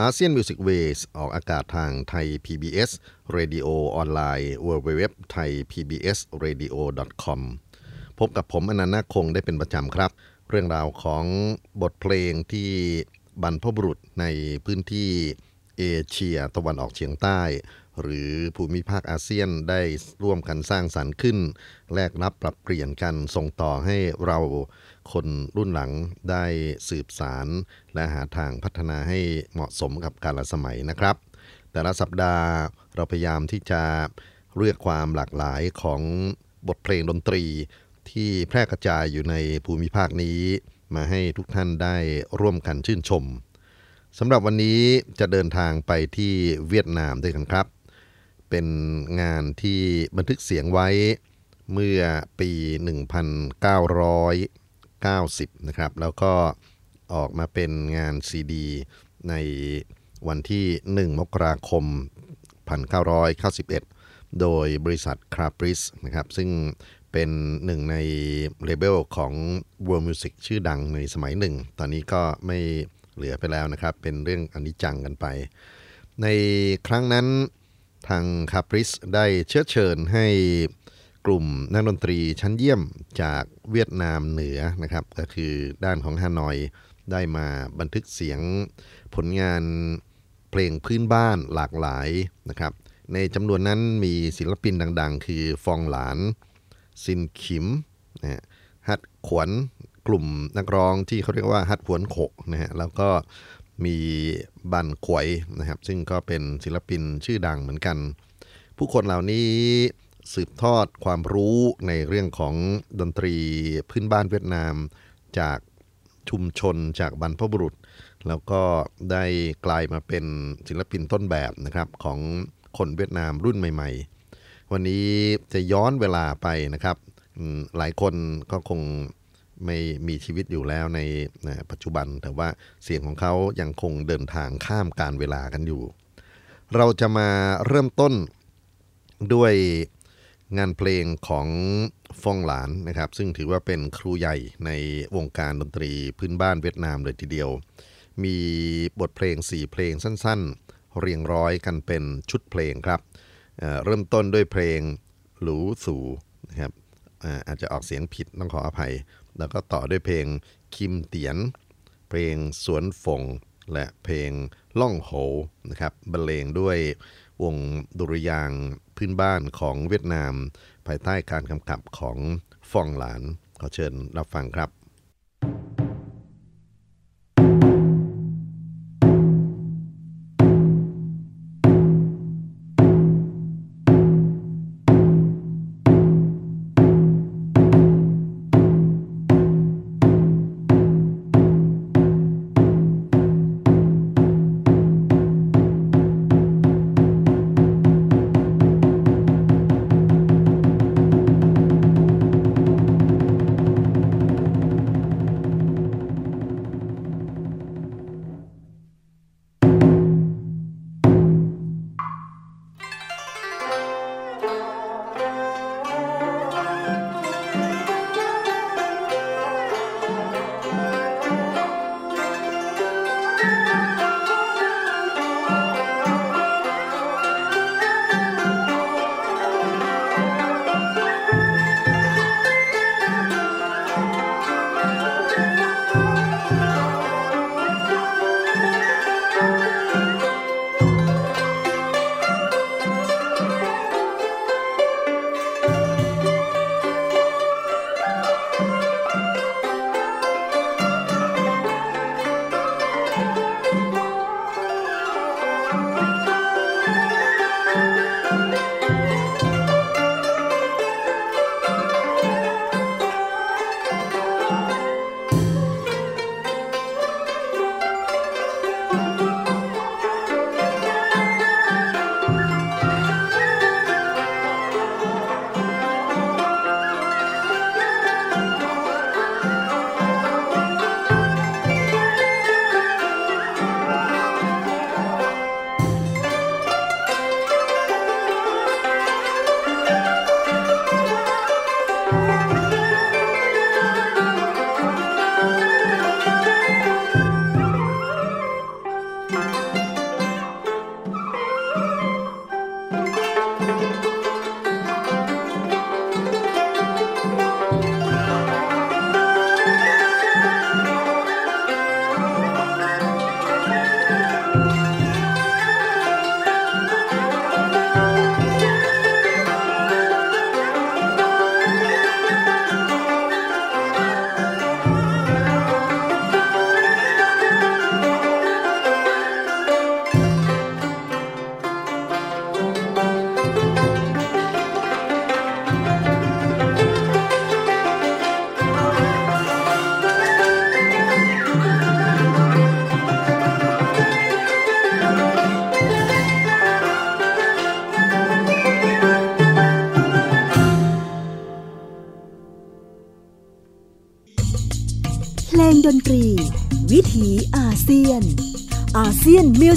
ASEAN Music Ways ออกอากาศทางไทย PBS Radio ออนไลน์ www thai pbs radio com พบกับผมอานันต์นาคคงได้เป็นประจำครับ เรื่องราวของบทเพลงที่บรรพบุรุษในพื้นที่เอเชียตะวันออกเฉียงใต้ หรือภูมิภาคอาเซียนได้ร่วมกันสร้างสรรค์ขึ้น แลกรับปรับเปลี่ยนกันส่งต่อให้เรา คนรุ่นหลังได้สืบสารและหาทางพัฒนาให้เหมาะสมกับกาลสมัยนะครับ แต่ละสัปดาห์เราพยายามที่จะเลือกความหลากหลายของบทเพลงดนตรี ที่แพร่กระจายอยู่ในภูมิภาคนี้ มาให้ทุกท่านได้ร่วมกันชื่นชมสำหรับวันนี้จะเดินทางไปที่เวียดนามด้วยกันครับ เป็นงานที่บันทึกเสียงไว้เมื่อปี 1900 90 นะครับ แล้วก็ออกมาเป็นงานซีดีในวันที่ 1 มกราคม 1991 โดยบริษัทคราบริสนะครับ ซึ่งเป็นหนึ่งในเลเบลของ World Music ชื่อดังในสมัยหนึ่ง ตอนนี้ก็ไม่เหลือไปแล้วนะครับ เป็นเรื่องอนิจจังกันไป ในครั้งนั้นทางคาปริสได้เชื้อเชิญให้ กลุ่มนักดนตรีชั้นเยี่ยมจากเวียดนามเหนือนะครับก็คือด้านของฮานอยได้มาบันทึกเสียงผลงานเพลงพื้นบ้านหลากหลายนะครับ ในจำนวนนั้นมีศิลปินดัง ๆ คือฟองหลาน ซินขิมนะฮัดขวนกลุ่มนักร้องที่เขาเรียกว่าฮัดหวนโขนะฮะแล้วก็มีบันขวยนะครับ ซึ่งก็เป็นศิลปินชื่อดังเหมือนกัน ผู้คนเหล่านี้ สืบทอดความรู้ในเรื่องของดนตรีพื้นบ้านเวียดนาม จากชุมชนจากบรรพบุรุษ แล้วก็ได้กลายมาเป็นศิลปินต้นแบบนะครับของคนเวียดนามรุ่นใหม่ ๆ วันนี้จะย้อนเวลาไปนะครับ หลายคนก็คงไม่มีชีวิตอยู่แล้วในปัจจุบัน แต่ว่าเสียงของเขายังคงเดินทางข้ามการเวลากันอยู่ เราจะมาเริ่มต้นด้วย งานเพลงของฟองหลานนะครับ ซึ่งถือว่าเป็นครูใหญ่ในวงการดนตรีพื้นบ้านเวียดนามเลยทีเดียว มีบทเพลง 4 เพลงสั้นๆ เรียงร้อยกันเป็นชุดเพลงครับเเริ่มต้นด้วยเพลงหลูสู่นะครับอาจจะออกเสียงผิดต้องขออภัย แล้วก็ต่อด้วยเพลงคิมเตียน เพลงสวนฝง และเพลงล่องโหนะครับบรรเลงด้วยวงดุริยาง พื้นบ้านของเวียดนาม ภายใต้การกำกับของฟองหลาน ขอเชิญรับฟังครับ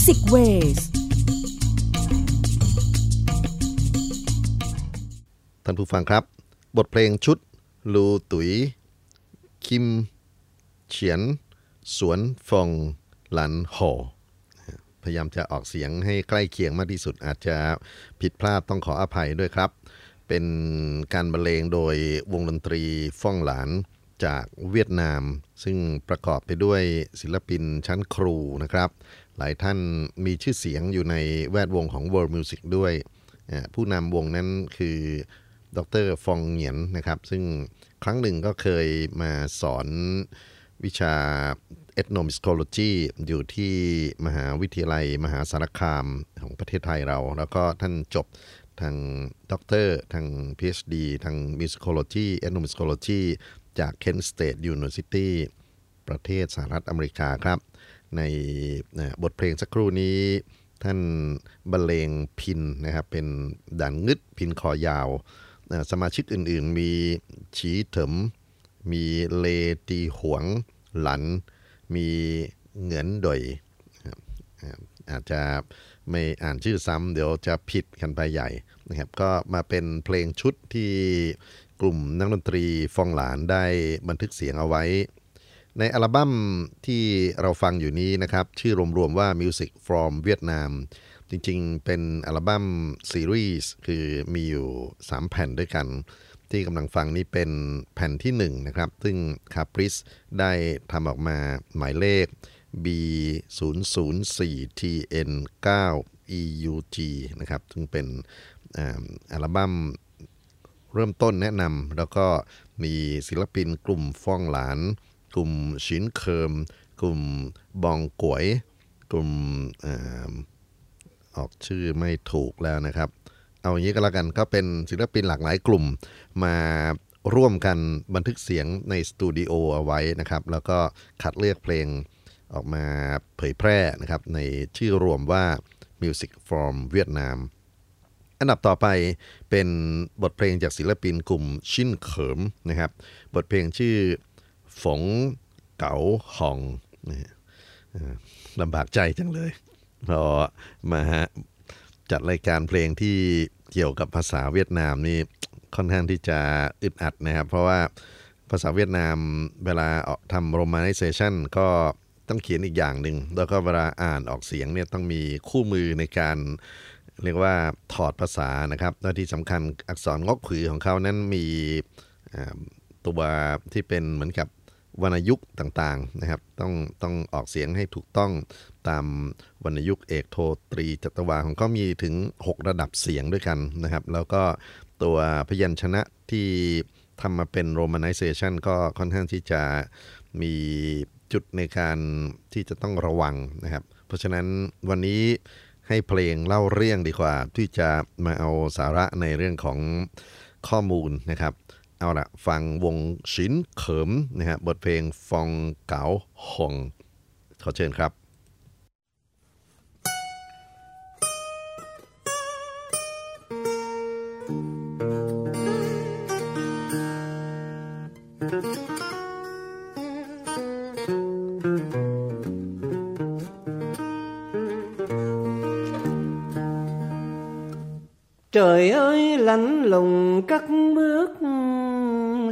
ซียน Music Waysท่านผู้ฟังครับ บทเพลงชุด ลูตุย คิม เฉียน สวนฟงหลันหอพยายามจะออกเสียงให้ใกล้เคียงมากที่สุด อาจจะผิดพลาดต้องขออภัยด้วยครับ เป็นการบรรเลงโดยวงดนตรีฟ่องหลาน จากเวียดนาม ซึ่งประกอบไปด้วยศิลปินชั้นครูนะครับ หลายท่านมีชื่อเสียงอยู่ในแวดวงของ World Music ด้วย ผู้นำวงนั้นคือดรฟองเหงียนนะครับ ซึ่งครั้งหนึ่งก็เคยมาสอนวิชา ethnomusicology อยู่ที่มหาวิทยาลัยมหาสารคามของประเทศไทยเรา แล้วก็ท่านจบทางด็อกเตอร์ทาง PhD ทาง musicology ethnomusicology จาก Kent State University ประเทศสหรัฐอเมริกาครับ ในบทเพลงสักครู่นี้ ท่านบรรเลงพินนะครับเป็นด่านงึดพินคอยาว สมาชิกอื่นๆ มีฉีเถิม มีเลตีหวงหลัน มีเหงือนดอยอาจจะไม่อ่านชื่อซ้ำเดี๋ยวจะผิดกันไปใหญ่นะครับก็มาเป็นเพลงชุดที่ กลุ่มนักดนตรีฟองหลานได้บันทึกเสียงเอาไว้ ในอัลบั้มที่เราฟังอยู่นี้นะครับ ชื่อรวมๆว่า Music from Vietnam จริงๆ เป็นอัลบั้มซีรีส์คือมีอยู่ 3 แผ่นด้วยกัน ที่กำลังฟังนี้เป็นแผ่นที่ 1 นะครับ ซึ่งคาปริสได้ทำออกมาหมายเลข B 0 0 4 TN 9 EUG นะครับ ซึ่งเป็นอัลบั้ม เริ่มต้นแนะนำแล้วก็มีศิลปินกลุ่มฟ้องหลาน กลุ่มชินเคิม กลุ่มบองกวย กลุ่มออกชื่อไม่ถูกแล้วนะครับ เอาอย่างนี้ก็แล้วกันก็เป็นศิลปินหลากหลายกลุ่มมาร่วมกันบันทึกเสียงในสตูดิโอเอาไว้นะครับ แล้วก็คัดเลือกเพลงออกมาเผยแพร่นะครับ ในชื่อรวมว่า Music from Vietnam อันดับต่อไปเป็นบทเพลงจากศิลปินกลุ่มชินเขิมนะครับ บทเพลงชื่อฝงเก๋าหองลำบากใจจังเลยพอมาจัดรายการเพลงที่เกี่ยวกับภาษาเวียดนามนี่ค่อนข้างที่จะอึดอัดนะครับ เพราะว่าภาษาเวียดนามเวลาทำโรมานิเซชันก็ต้องเขียนอีกอย่างหนึ่ง แล้วก็เวลาอ่านออกเสียงเนี่ยต้องมีคู่มือในการ เรียกว่าถอดภาษานะครับและที่สำคัญอักษรงอกขือของเขานั้นมีตัวที่เป็นเหมือนกับวรรณยุกต์ต่างๆนะครับ ต้องต้องออกเสียงให้ถูกต้องตามวรรณยุกต์เอกโทตรีจัตวาของเขามีถึง 6 ระดับเสียงด้วยกันนะครับ แล้วก็ตัวพยัญชนะที่ทำมาเป็นโรมานิเซชันก็ค่อนข้างที่จะมีจุดในการที่จะต้องระวังนะครับ เพราะฉะนั้นวันนี้ ให้เพลงเล่าเรื่องดีกว่า ที่จะมาเอาสาระในเรื่องของข้อมูลนะครับ เอาละฟังวงชินเขิมนะครับบทเพลงฟองเก๋าหงขอเชิญครับ trời ơi lạnh lùng cất bước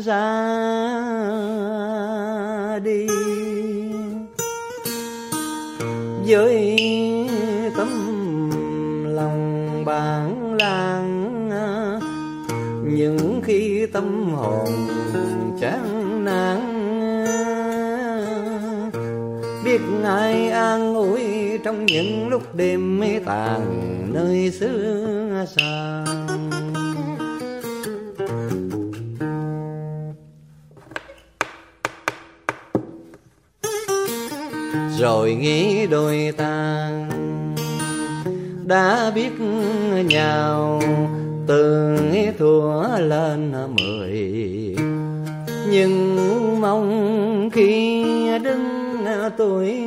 ra đi với tấm lòng bản làng, những khi tâm hồn chán nản, biết ai an ủi trong những lúc đêm mê tàn nơi xưa xa rồi nghĩ đôi ta đã biết nhau từ thua lên mười. Nhưng mong khi đứng tuổi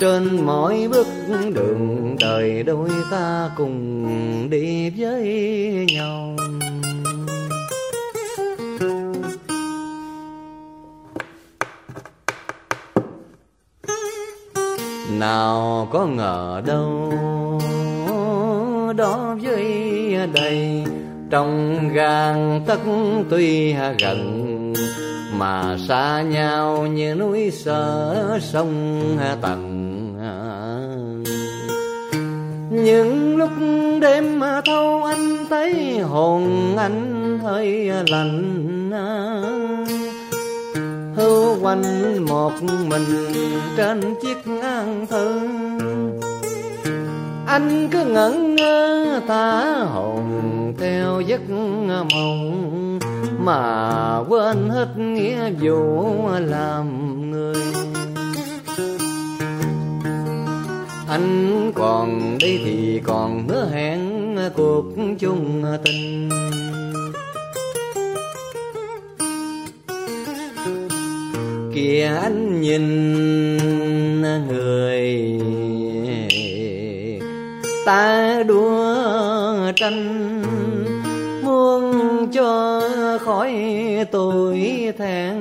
trên mỗi bước đường đời đôi ta cùng đi với nhau. Nào có ngờ đâu, đó với đây trong gang tất tuy gần mà xa nhau như núi sở sông tầng. Những lúc đêm thâu anh thấy hồn anh hơi lạnh. Hưu quanh một mình trên chiếc ngang thân anh cứ ngẩn ngơ, tả hồn theo giấc mộng mà quên hết nghĩa vụ làm người. Anh còn đi thì còn hứa hẹn cuộc chung tình. Kìa anh nhìn người ta đua tranh, muốn cho khỏi tuổi thẹn.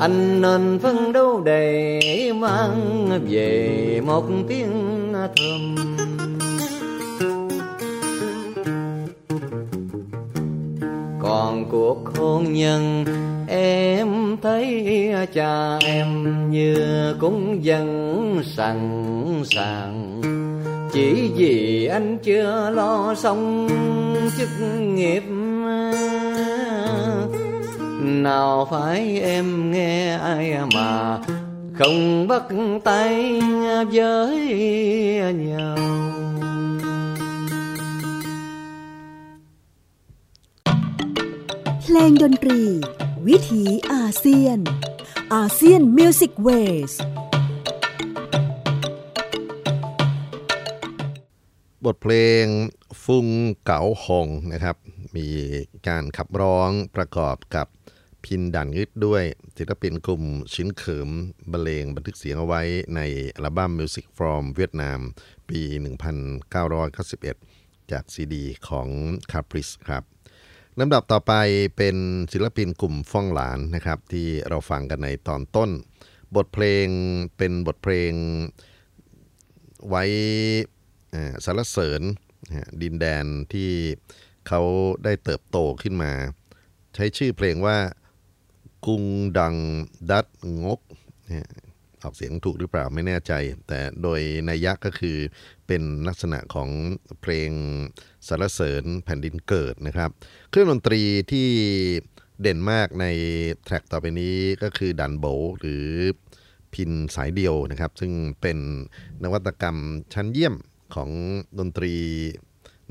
Anh nên phân đấu để mang về một tiếng thơm còn cuộc hôn nhân, em thấy cha em như cũng dần sẵn sàng chỉ vì anh chưa lo xong chức nghiệp nào phải em nghe ai mà không bắt tay với nhau เพลงดนตรี วิถีอาเซียนอาเซียนมิวสิกเวส บทเพลงฟุงเก๋าหงนะครับ มีการขับร้องประกอบกับพิณดันงึดด้วยศิลปินกลุ่มชิ้นเขิมบรรเลงบันทึกเสียงเอาไว้ในอัลบั้ม Music from Vietnam ปี 1991 จากซีดีของ Caprice ครับลำดับต่อไปเป็นศิลปินกลุ่มฟ่องหลานนะครับ ที่เราฟังกันในตอนต้น บทเพลงเป็นบทเพลงไว้ สารเสริญดินแดนที่เขาได้เติบโตขึ้นมา ใช้ชื่อเพลงว่ากุงดังดัดงกออกเสียงถูกหรือเปล่าไม่แน่ใจ แต่โดยนัยยะก็คือเป็นลักษณะของเพลงสารเสริญแผ่นดินเกิดนะครับ เครื่องดนตรีที่เด่นมากในแทร็กต่อไปนี้ก็คือดันโบหรือพินสายเดียวนะครับ ซึ่งเป็นนวัตกรรมชั้นเยี่ยม ของดนตรี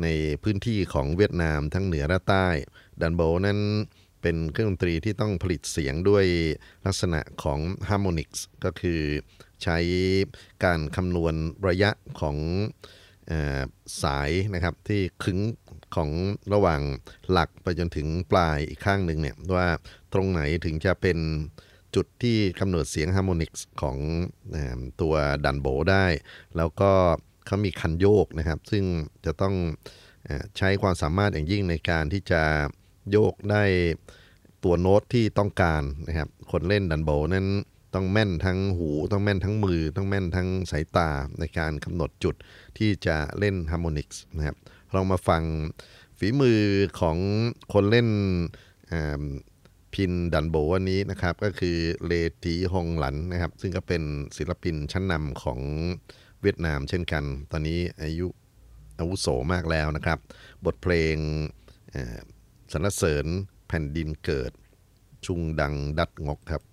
ในพื้นที่ของเวียดนามทั้งเหนือและใต้ ดันโบนั้นเป็นเครื่องดนตรีที่ต้องผลิตเสียงด้วยลักษณะของ harmonics ก็คือใช้การคำนวณระยะของอสายนะครับที่ขึงของระหว่างหลักไปจนถึงปลายอีกข้างหนึ่งเนี่ยว่าตรงไหนถึงจะเป็นจุดที่กำหนดเสียง harmonics ของตัวดันโบได้ แล้วก็ เขามีคันโยกนะครับ ซึ่งจะต้องใช้ความสามารถอย่างยิ่งในการที่จะโยกได้ตัวโน้ตที่ต้องการนะครับ คนเล่นดันโบนั้นต้องแม่นทั้งหูต้องแม่นทั้งมือ ต้องแม่นทั้งสายตาในการกำหนดจุดที่จะเล่น harmonics นะครับเรามาฟังฝีมือของคนเล่นพิณดันโบวันนี้นะครับ ก็คือเลตีฮงหลันนะครับ ซึ่งก็เป็นศิลปินชั้นนำของ เวียดนามเช่นกัน ตอนนี้อายุอาวุโสมากแล้วนะครับ บทเพลงสรรเสริญแผ่นดินเกิด ชุงดังดัดงกครับ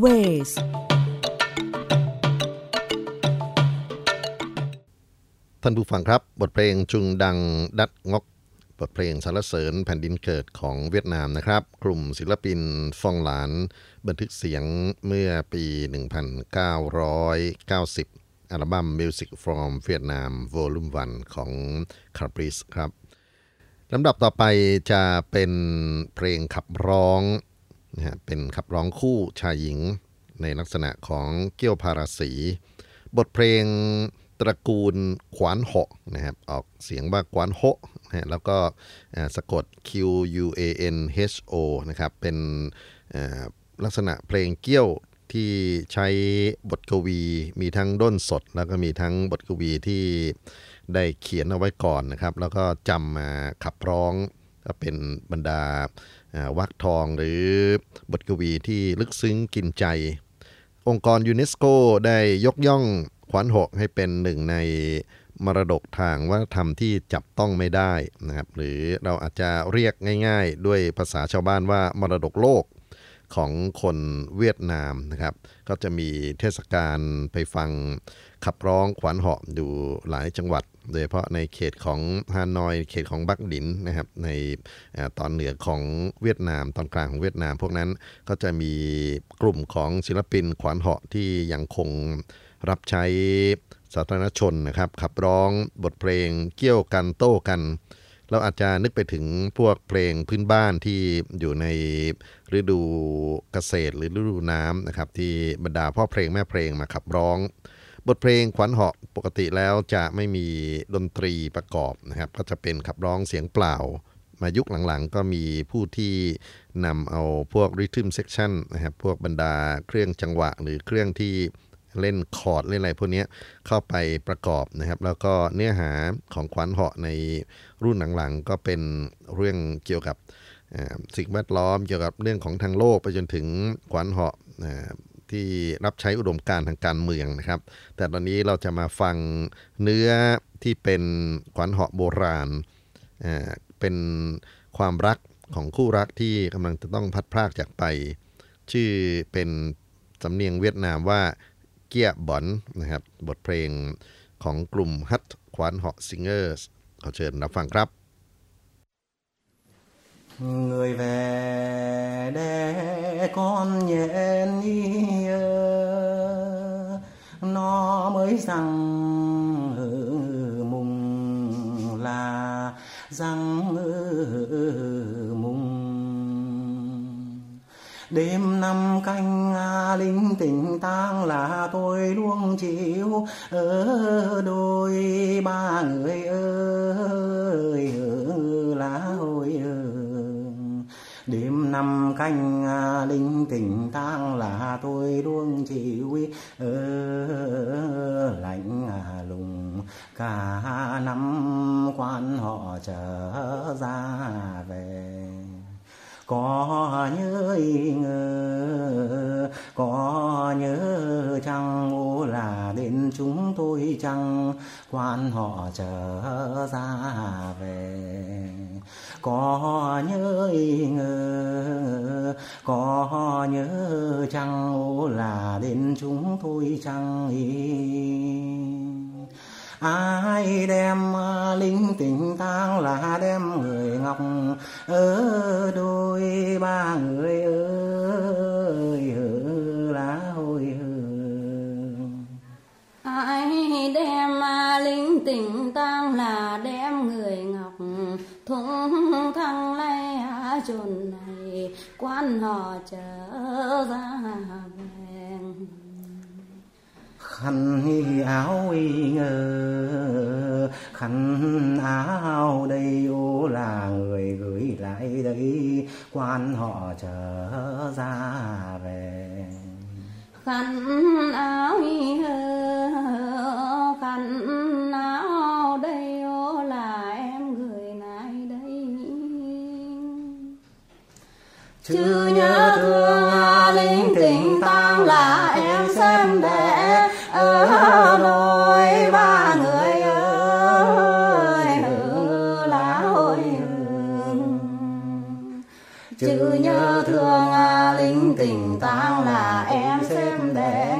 เวสท่านผู้ฟังครับ บทเพลงจุงดังดัดงก บทเพลงสรรเสริญแผ่นดินเกิดของเวียดนามนะครับ กลุ่มศิลปินฟองหลาน บันทึกเสียงเมื่อปี 1990 อัลบั้ม Music from Vietnam Volume 1 ของ c a p r i c e ครับลำดับต่อไปจะเป็นเพลงขับร้อง นะฮะเป็นขับร้องคู่ชายหญิงในลักษณะของเกี้ยวพาราสี บทเพลงตระกูลขวานเหาะนะครับออกเสียงว่ากวานเหาะนะแล้วก็สะกด Q U A N H O นะครับเป็นลักษณะเพลงเกี้ยวที่ใช้บทกวีมีทั้งด้นสด แล้วก็มีทั้งบทกวีที่ได้เขียนเอาไว้ก่อนนะครับ แล้วก็จำมาขับร้องก็เป็นบรรดา วักทองหรือบทกวีที่ลึกซึ้งกินใจ องค์กรยูเนสโกได้ยกย่องขวัญหกให้เป็นหนึ่งในมรดกทางวัฒนธรรมที่จับต้องไม่ได้นะครับหรือเราอาจจะเรียกง่ายๆ ด้วยภาษาชาวบ้านว่ามรดกโลกของคนเวียดนามนะครับ ก็จะมีเทศกาลไปฟังขับร้องขวัญเหาะอยู่หลายจังหวัด โดยเฉพาะในเขตของฮานอย เขตของบักดินนะครับในตอนเหนือของเวียดนาม ตอนกลางของเวียดนาม พวกนั้นก็จะมีกลุ่มของศิลปินขวัญเหาะที่ยังคงรับใช้สาธารณชนนะครับขับร้องบทเพลงเกี่ยวกันโต้กัน เราอาจจะนึกไปถึงพวกเพลงพื้นบ้านที่อยู่ในฤดูเกษตรหรือฤดูน้ำนะครับที่บรรดาพ่อเพลงแม่เพลงมาขับร้อง บทเพลงขวัญเหาะปกติแล้วจะไม่มีดนตรีประกอบนะครับ ก็จะเป็นขับร้องเสียงเปล่า มายุคหลังๆ ก็มีผู้ที่นำเอาพวกริทึมเซกชันนะครับพวกบรรดาเครื่องจังหวะหรือเครื่องที่เล่นคอร์ดเล่นอะไรพวกนี้เข้าไปประกอบนะครับ แล้วก็เนื้อหาของขวัญเหาะในรุ่นหลังๆ ก็เป็นเรื่องเกี่ยวกับสิ่งแวดล้อมเกี่ยวกับเรื่องของทางโลกไปจนถึงขวัญเหาะ ที่รับใช้อุดมการทางการเมืองนะครับ แต่ตอนนี้เราจะมาฟังเนื้อที่เป็นขวัญเหาะโบราณเป็นความรักของคู่รักที่กำลังจะต้องพัดพรากจากไป ชื่อเป็นสำเนียงเวียดนามว่าเกียบอนนะครับ บทเพลงของกลุ่มฮัตควานเหาะซิงเกอร์ขอเชิญรับฟังครับ người về để con nhện nó mới rằng mùng là răng đêm năm canh à, linh tình tang là tôi luôn chịu ở đôi ba người ơi là hồi ơi năm canh à, đinh linh tình tang là tôi luôn huy. Ở lạnh à, lùng, cả năm quan họ trở ra về. Có nhớ ngờ, có nhớ chăng đến chúng tôi chăng quan họ trở ra về. Có nhớ ngờ, có nhớ chăng ô là đến chúng tôi chăng ai đem linh tình tang là đem người ngọc ở đôi ba người ơi. Tang là đem người ngọc thung thăng lay chồn này quan họ trở ra khăn áo ngờ khăn áo đây ô là người gửi lại đây quan họ trở ra về khăn áo ngờ khăn chứ nhớ thương linh tình tang là em xem đẻ ở đôi ba người ơi lá hồi chữ nhớ thương à, linh tình tang là em xem để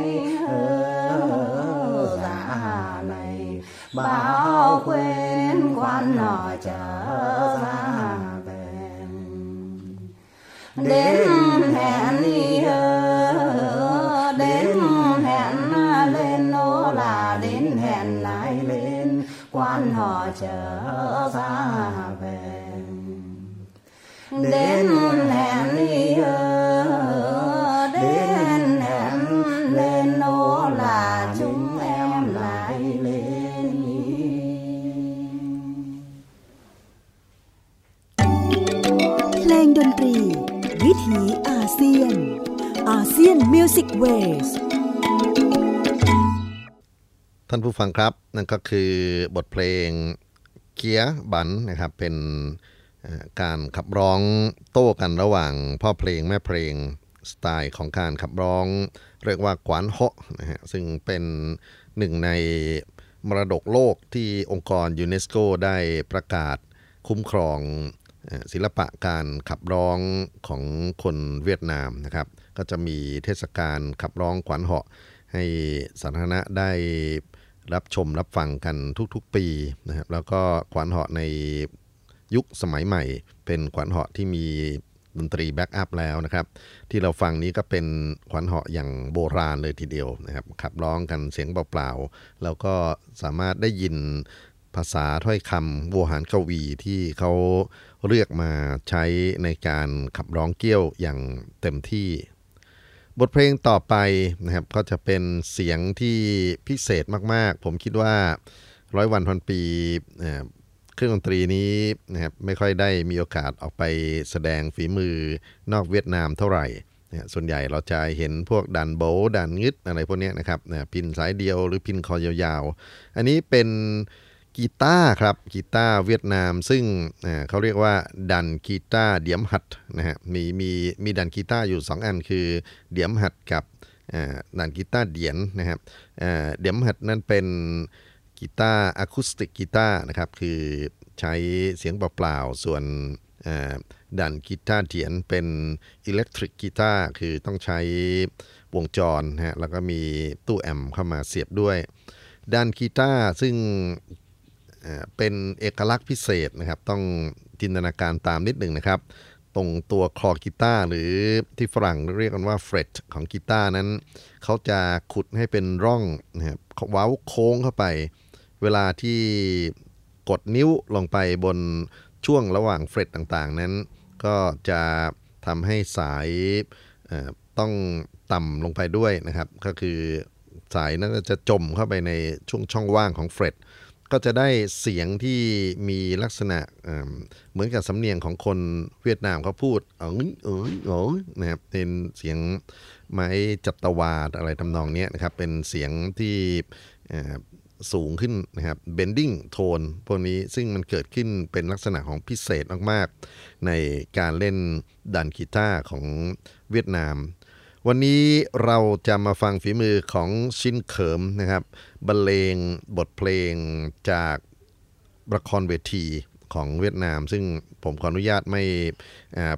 ở già này bao quên quan nọ trở ra đến hẹn đi đến hẹn lên nó là đến hẹn lại lên. Quan họ trở ผู้ฟังครับ นั่นก็คือบทเพลงเกียบันนะครับเป็นการขับร้องโต้กันระหว่างพ่อเพลงแม่เพลงสไตล์ของการขับร้อง เรียกว่ากวานโฮะนะฮะซึ่งเป็นหนึ่งในมรดกโลกที่องค์กรยูเนสโกได้ประกาศคุ้มครองศิลปะการขับร้องของคนเวียดนามนะครับ ก็จะมีเทศกาลขับร้องขวัญเหาะให้สาธารณะได้ รับชมรับฟังกันทุกๆปีนะครับแล้วก็ขวัญเหาะในยุคสมัยใหม่ เป็นขวัญเหาะที่มีดนตรีแบ็กอัพแล้วนะครับที่เราฟังนี้ก็เป็นขวัญเหาะอย่างโบราณเลยทีเดียวนะครับขับร้องกันเสียงเปล่าๆแล้วก็สามารถได้ยินภาษาถ้อยคำโวหารกวีที่เขาเรียกมาใช้ในการขับร้องเกี้ยวอย่างเต็มที่ บทเพลงต่อไปนะครับก็จะเป็นเสียงที่พิเศษมากๆ ผมคิดว่าร้อยวันพันปีเครื่องดนตรีนี้นะครับไม่ค่อยได้มีโอกาสออกไปแสดงฝีมือนอกเวียดนามเท่าไหร่ส่วนใหญ่เราจะเห็นพวกดันโบดันงึดอะไรพวกนี้นะครับนะพินสายเดียวหรือพินคอยาวๆ อันนี้เป็น กีตาร์ครับกีตาร์เวียดนามซึ่งเขาเรียกว่าดันกีตาร์เดียมหัดนะฮะมีมีมีดันกีตาร์อยู่ 2 อันคือเดียมหัดกับดันกีตาร์เดียนนะครับเดียมหัดนั่นเป็นกีตาร์ acoustic guitar นะครับคือใช้เสียงเปล่าๆ ส่วนดันกีตาร์เดียนเป็น electric guitar คือต้องใช้วงจรฮะแล้วก็มีตู้แอมป์เข้ามาเสียบด้วยดันกีตาร์ซึ่ง เป็นเอกลักษณ์พิเศษนะครับ ต้องจินตนาการตามนิดหนึ่งนะครับ ตรงตัวคอกีตาร์หรือที่ฝรั่งเรียกกันว่าเฟรตของกีตาร์นั้น เขาจะขุดให้เป็นร่องนะครับว้าโค้งเข้าไป เวลาที่กดนิ้วลงไปบนช่วงระหว่างเฟรตต่างๆ นั้น ก็จะทำให้สายต้องต่ำลงไปด้วยนะครับ ก็คือสายนั้นจะจมเข้าไปในช่วงช่องว่างของเฟรต ก็จะได้เสียงที่มีลักษณะเหมือนกับสำเนียงของคนเวียดนามเขาพูดเอ๋ยเอ๋ยเอ๋ยนะครับเป็นเสียงไม้จัตวาดอะไรทำนองนี้นะครับ เป็นเสียงที่สูงขึ้นนะครับ bending tone พวกนี้ซึ่งมันเกิดขึ้นเป็นลักษณะของพิเศษมาก ๆ ในการเล่นดันกีตาร์ของเวียดนาม วันนี้เราจะมาฟังฝีมือของชินเขิมนะครับบรรเลงบทเพลงจากละครเวทีของเวียดนาม ซึ่งผมขออนุญาตไม่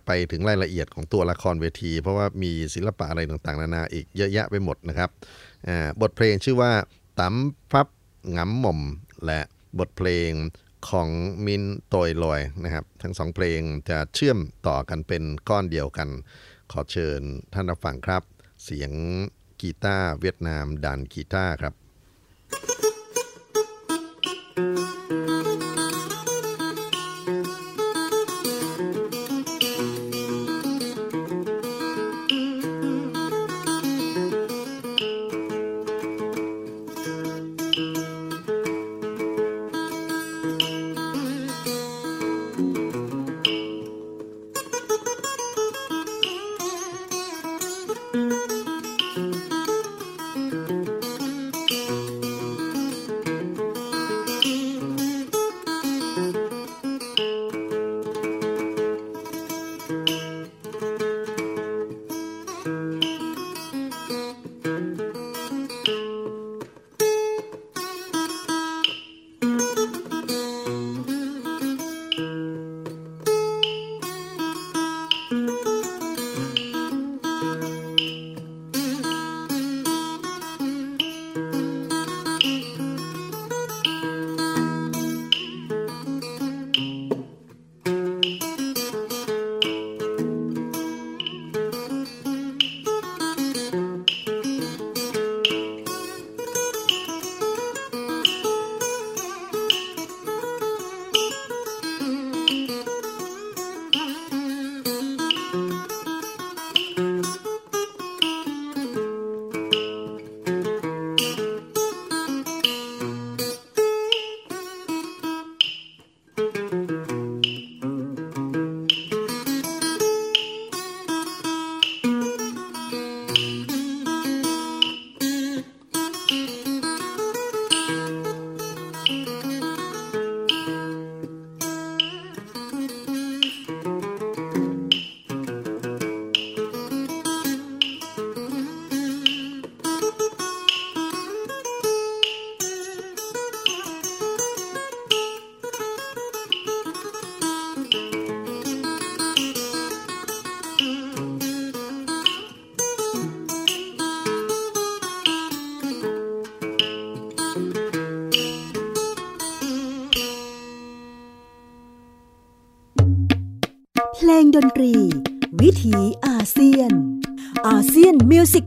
ไปถึงรายละเอียดของตัวละครเวที เพราะว่ามีศิลปะอะไรต่างๆ นานาอีกเยอะแยะไปหมดนะครับบทเพลงชื่อว่าตำฟับงำหม่อมและบทเพลงของมินโตยลอยนะครับ ทั้งสองเพลงจะเชื่อมต่อกันเป็นก้อนเดียวกัน ขอเชิญท่านรับฟังครับ เสียงกีตาร์เวียดนามดันกีตาร์ครับ thank you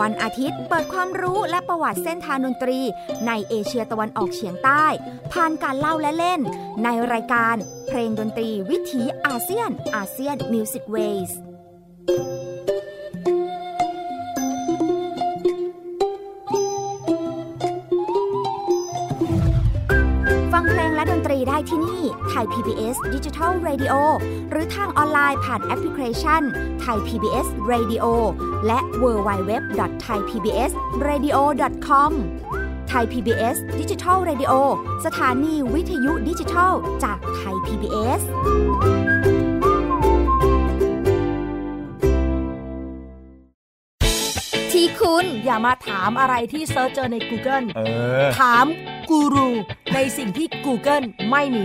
วันอาทิตย์เปิดความรู้และประวัติเส้นทางดนตรี ในเอเชียตะวันออกเฉียงใต้ ผ่านการเล่าและเล่น ในรายการเพลงดนตรีวิถีอาเซียน ASEAN Music Ways ฟังเพลงและดนตรีได้ที่นี่ ไทย PBS Digital Radio หรือทางออนไลน์ผ่านแอปพลิเคชันไทย PBS Radio และ w w w t h a i PBS Radio com ไทย PBS Digital Radio สถานีวิทยุดิจิทัลจากไทย PBS ที่คุณอย่ามาถามอะไรที่เซิร์ชเจอใน Google เออถามกูรูในสิ่งที่ Google ไม่มี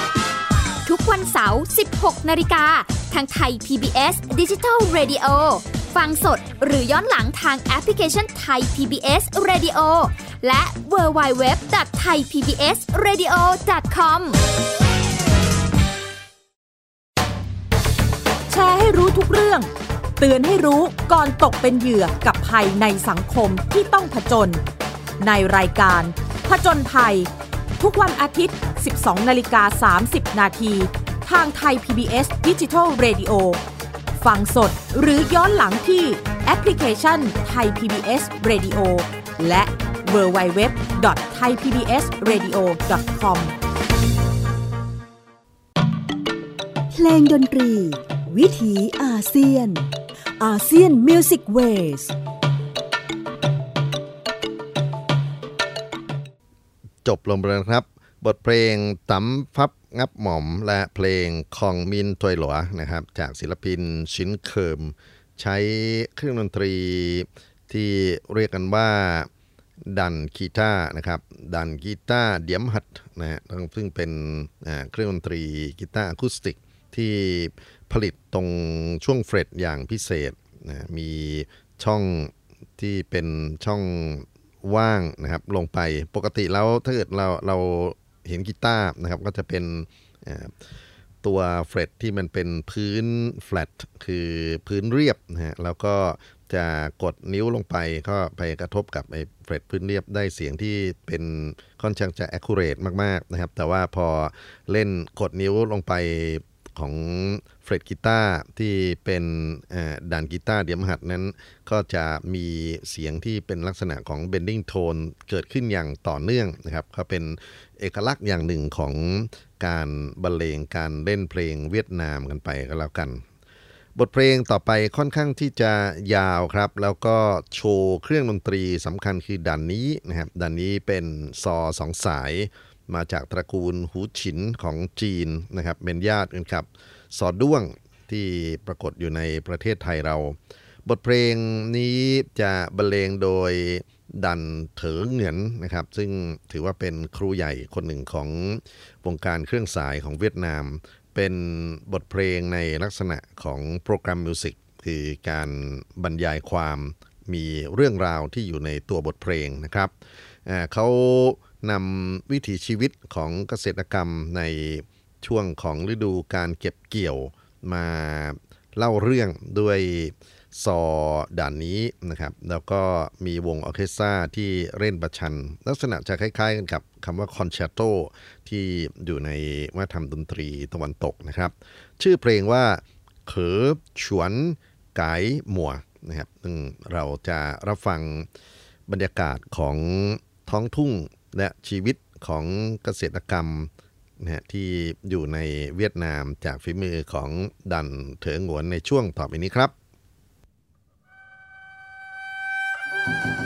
ทุกวันเสาร์ 16 นาฬิกา ทางไทย PBS Digital Radio ฟังสดหรือย้อนหลังทางแอปพลิเคชันไทย PBS Radio และ w w w t h a i PBS Radio com แชร์ให้รู้ทุกเรื่อง เตือนให้รู้ก่อนตกเป็นเหยื่อกับภัยในสังคมที่ต้องผจญในรายการผจญภัย ทุกวันอาทิตย์ 12 นาฬิกา 30 นาที ทางไทย PBS Digital Radio ฟังสดหรือย้อนหลังที่แอปพลิเคชันไทย PBS Radio และ w w w t h a i PBS Radio com เพลงดนตรี วิถีอาเซียน ASEAN Music Ways จบลงไปแล้วครับ บทเพลงตำฟับงับหม่อมและเพลงคองมินถวยหลัวนะครับ จากศิลปินชินเคิม ใช้เครื่องดนตรีที่เรียกกันว่าดันกีตาร์นะครับดันกีตาร์เดียมฮัดนะฮะซึ่งเป็นเครื่องดนตรีกีตาร์อะคูสติกที่ผลิตตรงช่วง fret อย่างพิเศษนะมีช่องที่เป็นช่อง ว่างนะครับลงไปปกติแล้วถ้าเกิดเราเราเห็นกีตาร์นะครับก็จะเป็นตัว fret ที่มันเป็นพื้น flat คือพื้นเรียบนะฮะแล้วก็จะกดนิ้วลงไปก็ไปกระทบกับไอ้ fret พื้นเรียบได้เสียงที่เป็นค่อนข้างจะ accurate มาก ๆ นะครับ แต่ว่าพอเล่นกดนิ้วลงไป ของเฟรตกีตาร์ที่เป็นด่านกีตาร์เดียมหัดนั้น ก็จะมีเสียงที่เป็นลักษณะของ bending tone เกิดขึ้นอย่างต่อเนื่องนะครับก็เป็นเอกลักษณ์อย่างหนึ่งของการบรรเลงการเล่นเพลงเวียดนามกันไปก็แล้วกัน บทเพลงต่อไปค่อนข้างที่จะยาวครับ แล้วก็โชว์เครื่องดนตรีสำคัญคือดันนี้นะครับดันนี้เป็นซอสองสาย มาจากตระกูลหูฉินของจีนนะครับเป็นญาติกันครับซอดด้วงที่ปรากฏอยู่ในประเทศไทยเรา บทเพลงนี้จะบรรเลงโดยดันเถอเหงียนนะครับ ซึ่งถือว่าเป็นครูใหญ่คนหนึ่งของวงการเครื่องสายของเวียดนาม เป็นบทเพลงในลักษณะของ program music คือการบรรยายความมีเรื่องราวที่อยู่ในตัวบทเพลงนะครับ เขา นำวิถีชีวิตของเกษตรกรรมในช่วงของฤดูการเก็บเกี่ยวมาเล่าเรื่องด้วยซอด่านนี้นะครับ แล้วก็มีวงออเคสตราที่เล่นประชัน ลักษณะจะคล้ายๆกันกับคำว่า concertoที่อยู่ในวัฒนธรรมดนตรีตะวันตกนะครับ ชื่อเพลงว่าเขอฉวนไกายหมัวนะครับซึ่งเราจะรับฟังบรรยากาศของท้องทุ่ง และชีวิตของเกษตรกรรมนะฮะที่อยู่ในเวียดนามจากฝีมือของดันเถิงหวนในช่วงต่อไปนี้ครับ Thank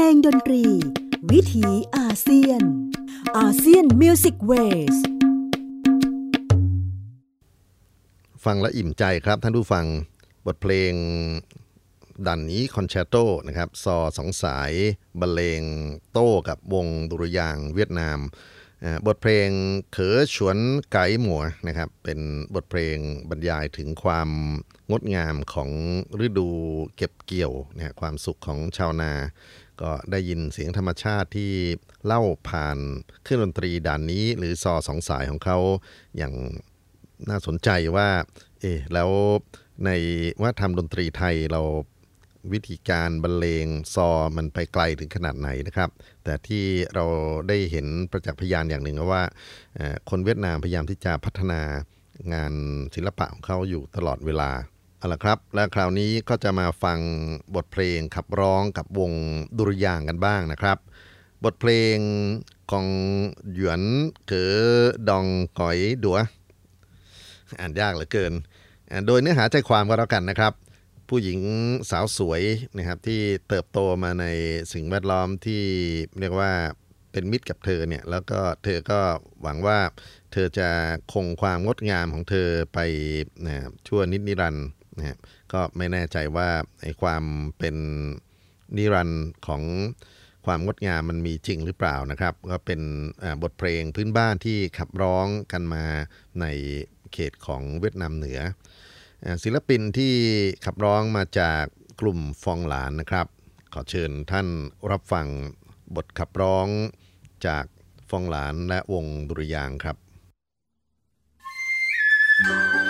ลงดนตรี วิถีอาเซียน ASEAN Music Waveฟังและอิ่มใจครับท่านผู้ฟังบทเพลงดันนี้ concerto นะครับ ซอสองสายบรรเลงโต้กับวงดุริยางเวียดนาม บทเพลงเขอฉวนไก่หมัวนะครับ เป็นบทเพลงบรรยายถึงความงดงามของฤดูเก็บเกี่ยวนะฮะความสุขของชาวนา ก็ได้ยินเสียงธรรมชาติที่เล่าผ่านเครื่องดนตรีด่านนี้ หรือซอสองสายของเขาอย่างน่าสนใจว่า เอ๊แล้วในวัฒนธรรมดนตรีไทยเราวิธีการบรรเลงซอมันไปไกลถึงขนาดไหนนะครับ แต่ที่เราได้เห็นประจักษ์พยานอย่างหนึ่งก็ว่า คนเวียดนามพยายามที่จะพัฒนางานศิลปะของเขาอยู่ตลอดเวลา เอาละครับ และคราวนี้ก็จะมาฟังบทเพลงขับร้องกับวงดุริยางกันบ้างนะครับ บทเพลงของหยวนเก๋อดองก๋อยดัว อ่านยากเหลือเกิน โดยเนื้อหาใจความก็แล้วกันนะครับ ผู้หญิงสาวสวยนะครับที่เติบโตมาในสิ่งแวดล้อมที่เรียกว่าเป็นมิตรกับเธอเนี่ยแล้วก็เธอก็หวังว่าเธอจะคงความงดงามของเธอไปนะชั่วนิดนิรันดร์ นะก็ไม่แน่ใจว่าไอ้ความเป็นนิรันด์ของความงดงามมันมีจริงหรือเปล่านะครับ ก็เป็นบทเพลงพื้นบ้านที่ขับร้องกันมาในเขตของเวียดนามเหนือ ศิลปินที่ขับร้องมาจากกลุ่มฟองหลานนะครับ ขอเชิญท่านรับฟังบทขับร้องจากฟองหลานและวงดุริยางครับ còn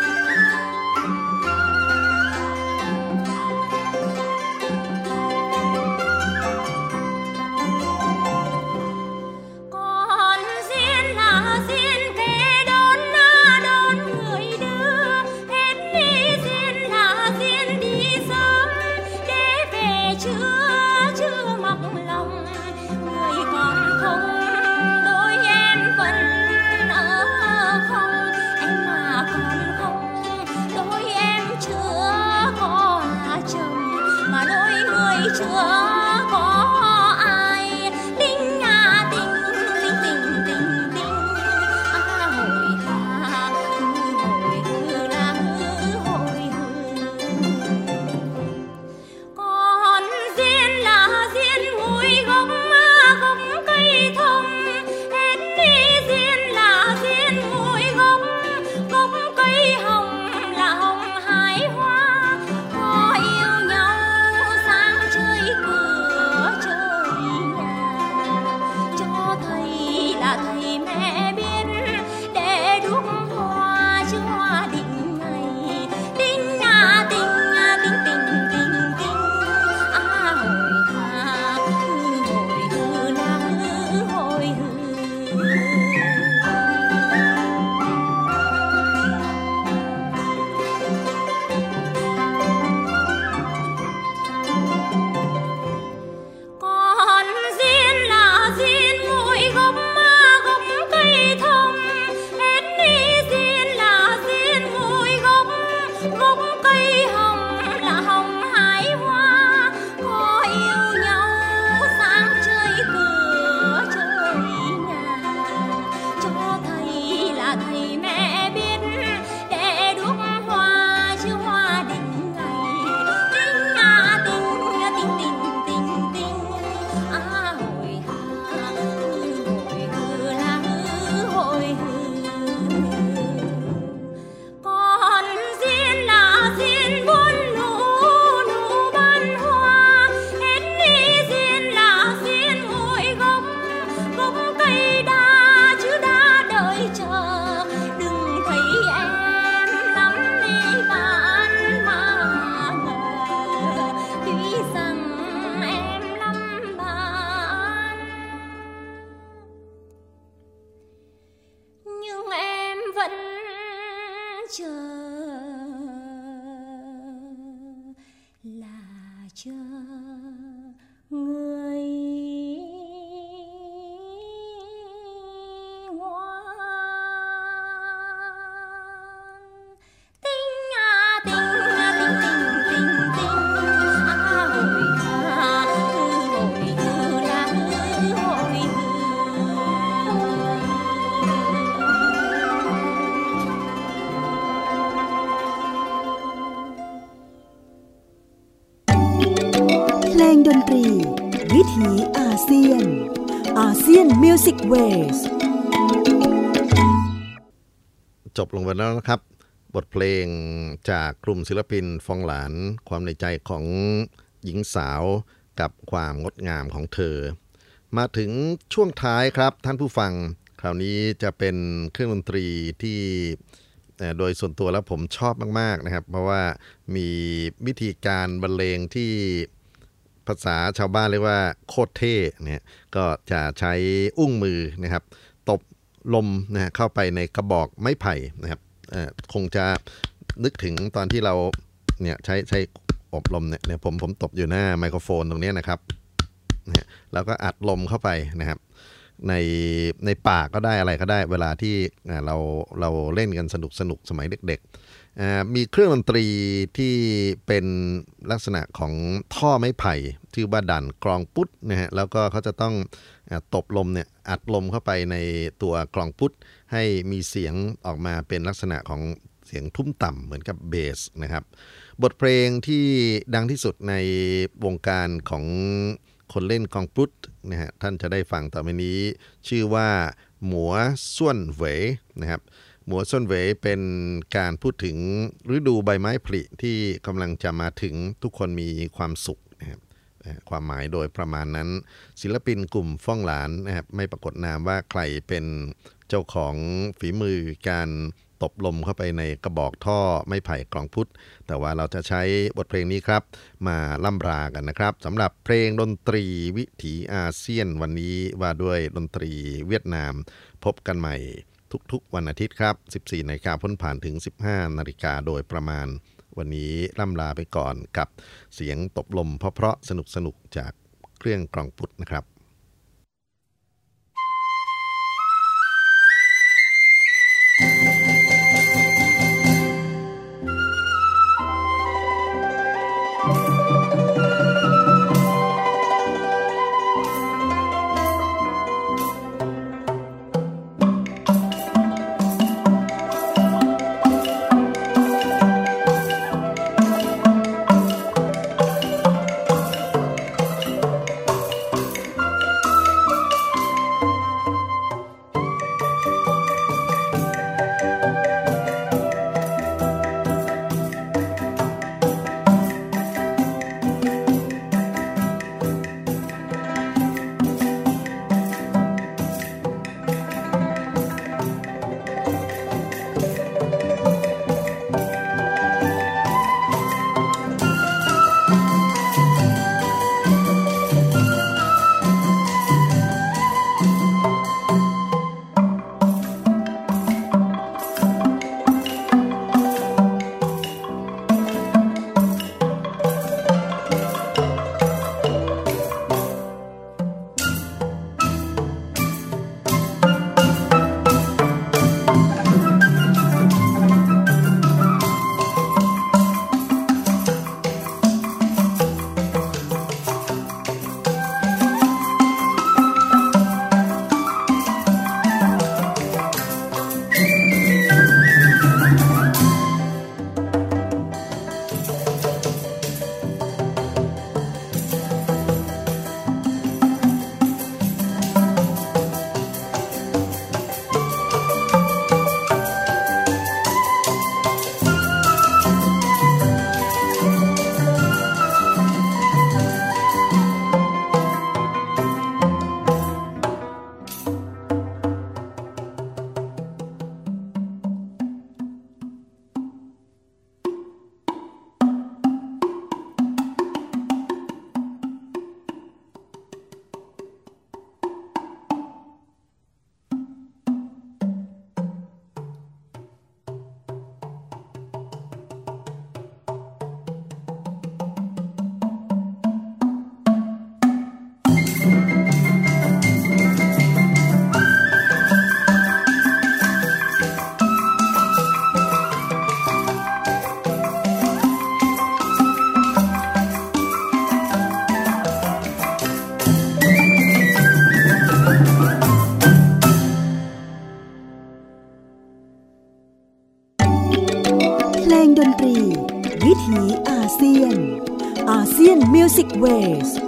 เซียนมิวสิกเวสจบลงไปแล้วนะครับ บทเพลงจากกลุ่มศิลปินฟองหลาน ความในใจของหญิงสาวกับความงดงามของเธอ มาถึงช่วงท้ายครับท่านผู้ฟัง คราวนี้จะเป็นเครื่องดนตรีที่โดยส่วนตัวแล้วผมชอบมาก ๆนะครับ เพราะว่ามีวิธีการบรรเลงที่ ภาษาชาวบ้านเรียกว่าโคตรเท่เนี่ยก็จะใช้อุ้งมือนะครับตบลมนะเข้าไปในกระบอกไม้ไผ่นะครับคงจะนึกถึงตอนที่เราเนี่ยใช้ใช้อบลมเนี่ยผมผมตบอยู่หน้าไมโครโฟนตรงนี้นะครับแล้วก็อัดลมเข้าไปนะครับ ในในปากก็ได้อะไรก็ได้ เวลาที่เราเราเล่นกันสนุกสนุกสมัยเด็ก ๆ มีเครื่องดนตรีที่เป็นลักษณะของท่อไม้ไผ่ชื่อว่าดันกรองปุ๊ดนะฮะแล้วก็เขาจะต้องตบลมเนี่ยอัดลมเข้าไปในตัวกรองปุ๊ดให้มีเสียงออกมาเป็นลักษณะของเสียงทุ่มต่ำเหมือนกับเบสนะครับ บทเพลงที่ดังที่สุดในวงการของคนเล่นกองปลุตนะฮะท่านจะได้ฟังต่อไปนี้ ชื่อว่าหมัวส่วนเหวยนะครับ หมัวส่วนเวยเป็นการพูดถึงฤดูใบไม้ผลิที่กำลังจะมาถึงทุกคนมีความสุขนะครับความหมายโดยประมาณนั้น ศิลปินกลุ่มฟ้องหลานนะครับไม่ปรากฏนามว่าใครเป็นเจ้าของฝีมือการตบลมเข้าไปในกระบอกท่อไม้ไผ่กลองพุทธแต่ว่าเราจะใช้บทเพลงนี้ครับ มาล่ำรากันนะครับสำหรับเพลงดนตรีวิถีอาเซียนวันนี้ว่าด้วยดนตรีเวียดนาม พบกันใหม่ ทุกๆ วันอาทิตย์ครับ 14นาฬิกาพ้นผ่านถึง 15นาฬิกาโดยประมาณ วันนี้ล่ำลาไปก่อนกับเสียงตบลมเพราะๆสนุกๆจากเครื่องกลองปุดนะครับ ล